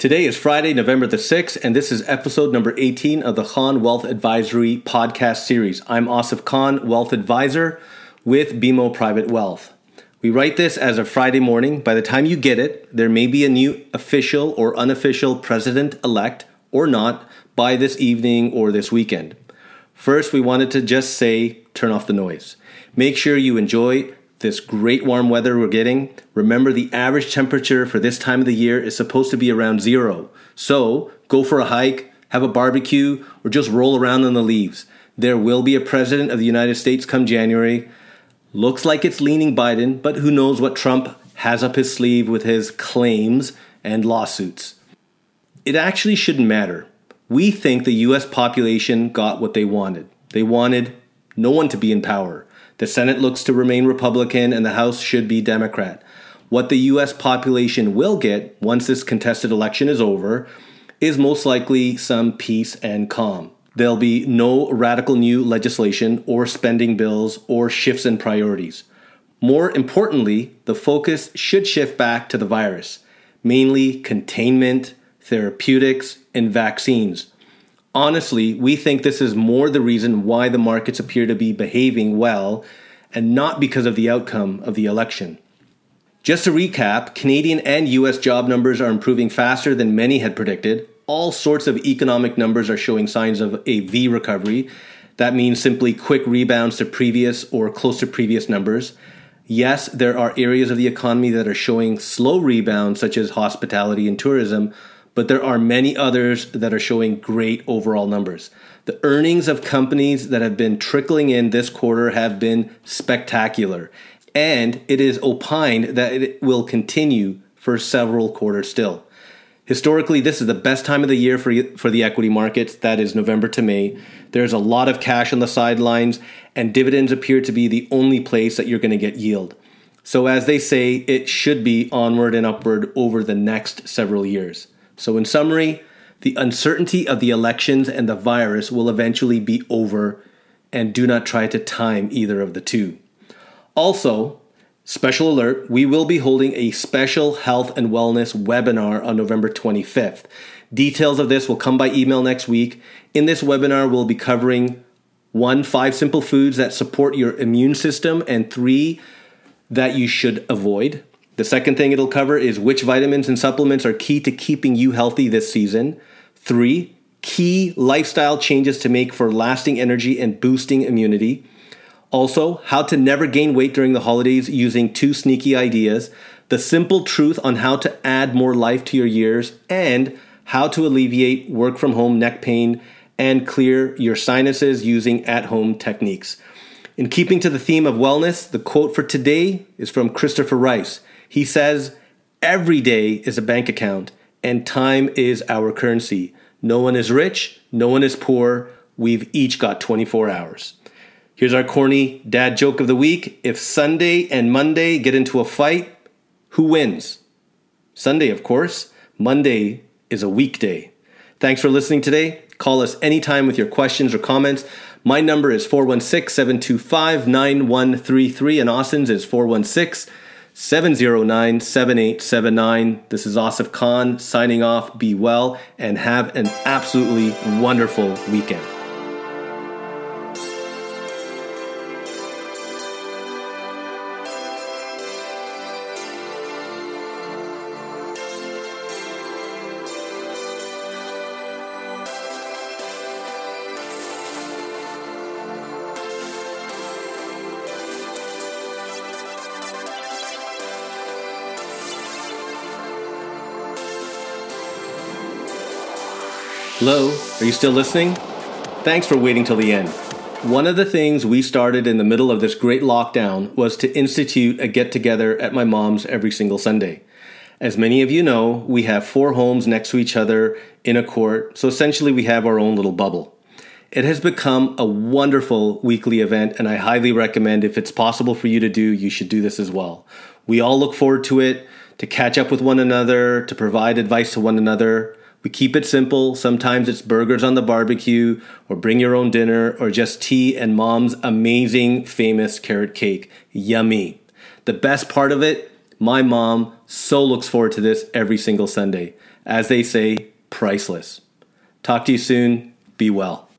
Today is Friday, November the 6th, and this is episode number 18 of the Khan Wealth Advisory podcast series. I'm Asif Khan, Wealth Advisor with BMO Private Wealth. We write this as a Friday morning. By the time you get it, there may be a new official or unofficial president elect or not by this evening or this weekend. First, we wanted to just say turn off the noise. Make sure you enjoy this great warm weather we're getting. Remember, the average temperature for this time of the year is supposed to be around zero. So go for a hike, have a barbecue, or just roll around in the leaves. There will be a president of the United States come January. Looks like it's leaning Biden, but who knows what Trump has up his sleeve with his claims and lawsuits. It actually shouldn't matter. We think the US population got what they wanted. They wanted no one to be in power. The Senate looks to remain Republican and the House should be Democrat. What the US population will get once this contested election is over is most likely some peace and calm. There'll be no radical new legislation or spending bills or shifts in priorities. More importantly, the focus should shift back to the virus, mainly containment, therapeutics, and vaccines. Honestly, we think this is more the reason why the markets appear to be behaving well and not because of the outcome of the election. Just to recap, Canadian and US job numbers are improving faster than many had predicted. All sorts of economic numbers are showing signs of a V recovery. That means simply quick rebounds to previous or close to previous numbers. Yes, there are areas of the economy that are showing slow rebounds, such as hospitality and tourism, but there are many others that are showing great overall numbers. The earnings of companies that have been trickling in this quarter have been spectacular, and it is opined that it will continue for several quarters still. Historically, this is the best time of the year for, for the equity markets, that is November to May. There's a lot of cash on the sidelines, and dividends appear to be the only place that you're going to get yield. So, as they say, it should be onward and upward over the next several years. So, in summary, the uncertainty of the elections and the virus will eventually be over, and do not try to time either of the two. Also, special alert, we will be holding a special health and wellness webinar on November 25th. Details of this will come by email next week. In this webinar, we'll be covering one, five simple foods that support your immune system, and three, that you should avoid. The second thing it'll cover is which vitamins and supplements are key to keeping you healthy this season. Three, key lifestyle changes to make for lasting energy and boosting immunity. Also, how to never gain weight during the holidays using two sneaky ideas. The simple truth on how to add more life to your years and how to alleviate work from home neck pain and clear your sinuses using at home techniques. In keeping to the theme of wellness, the quote for today is from Christopher Rice. He says, Every day is a bank account, and time is our currency. No one is rich, no one is poor. We've each got 24 hours. Here's our corny dad joke of the week. If Sunday and Monday get into a fight, who wins? Sunday, of course. Monday is a weekday. Thanks for listening today. Call us anytime with your questions or comments. My number is 416 725 9133, and Austin's is 416 709 7879. This is Asif Khan signing off. Be well and have an absolutely wonderful weekend. Hello, are you still listening? Thanks for waiting till the end. One of the things we started in the middle of this great lockdown was to institute a get together at my mom's every single Sunday. As many of you know, we have four homes next to each other in a court, so essentially we have our own little bubble. It has become a wonderful weekly event, and I highly recommend if it's possible for you to do, you should do this as well. We all look forward to it, to catch up with one another, to provide advice to one another. We keep it simple. Sometimes it's burgers on the barbecue, or bring your own dinner, or just tea and mom's amazing, famous carrot cake. Yummy. The best part of it, My mom so looks forward to this every single Sunday. As they say, priceless. Talk to you soon. Be well.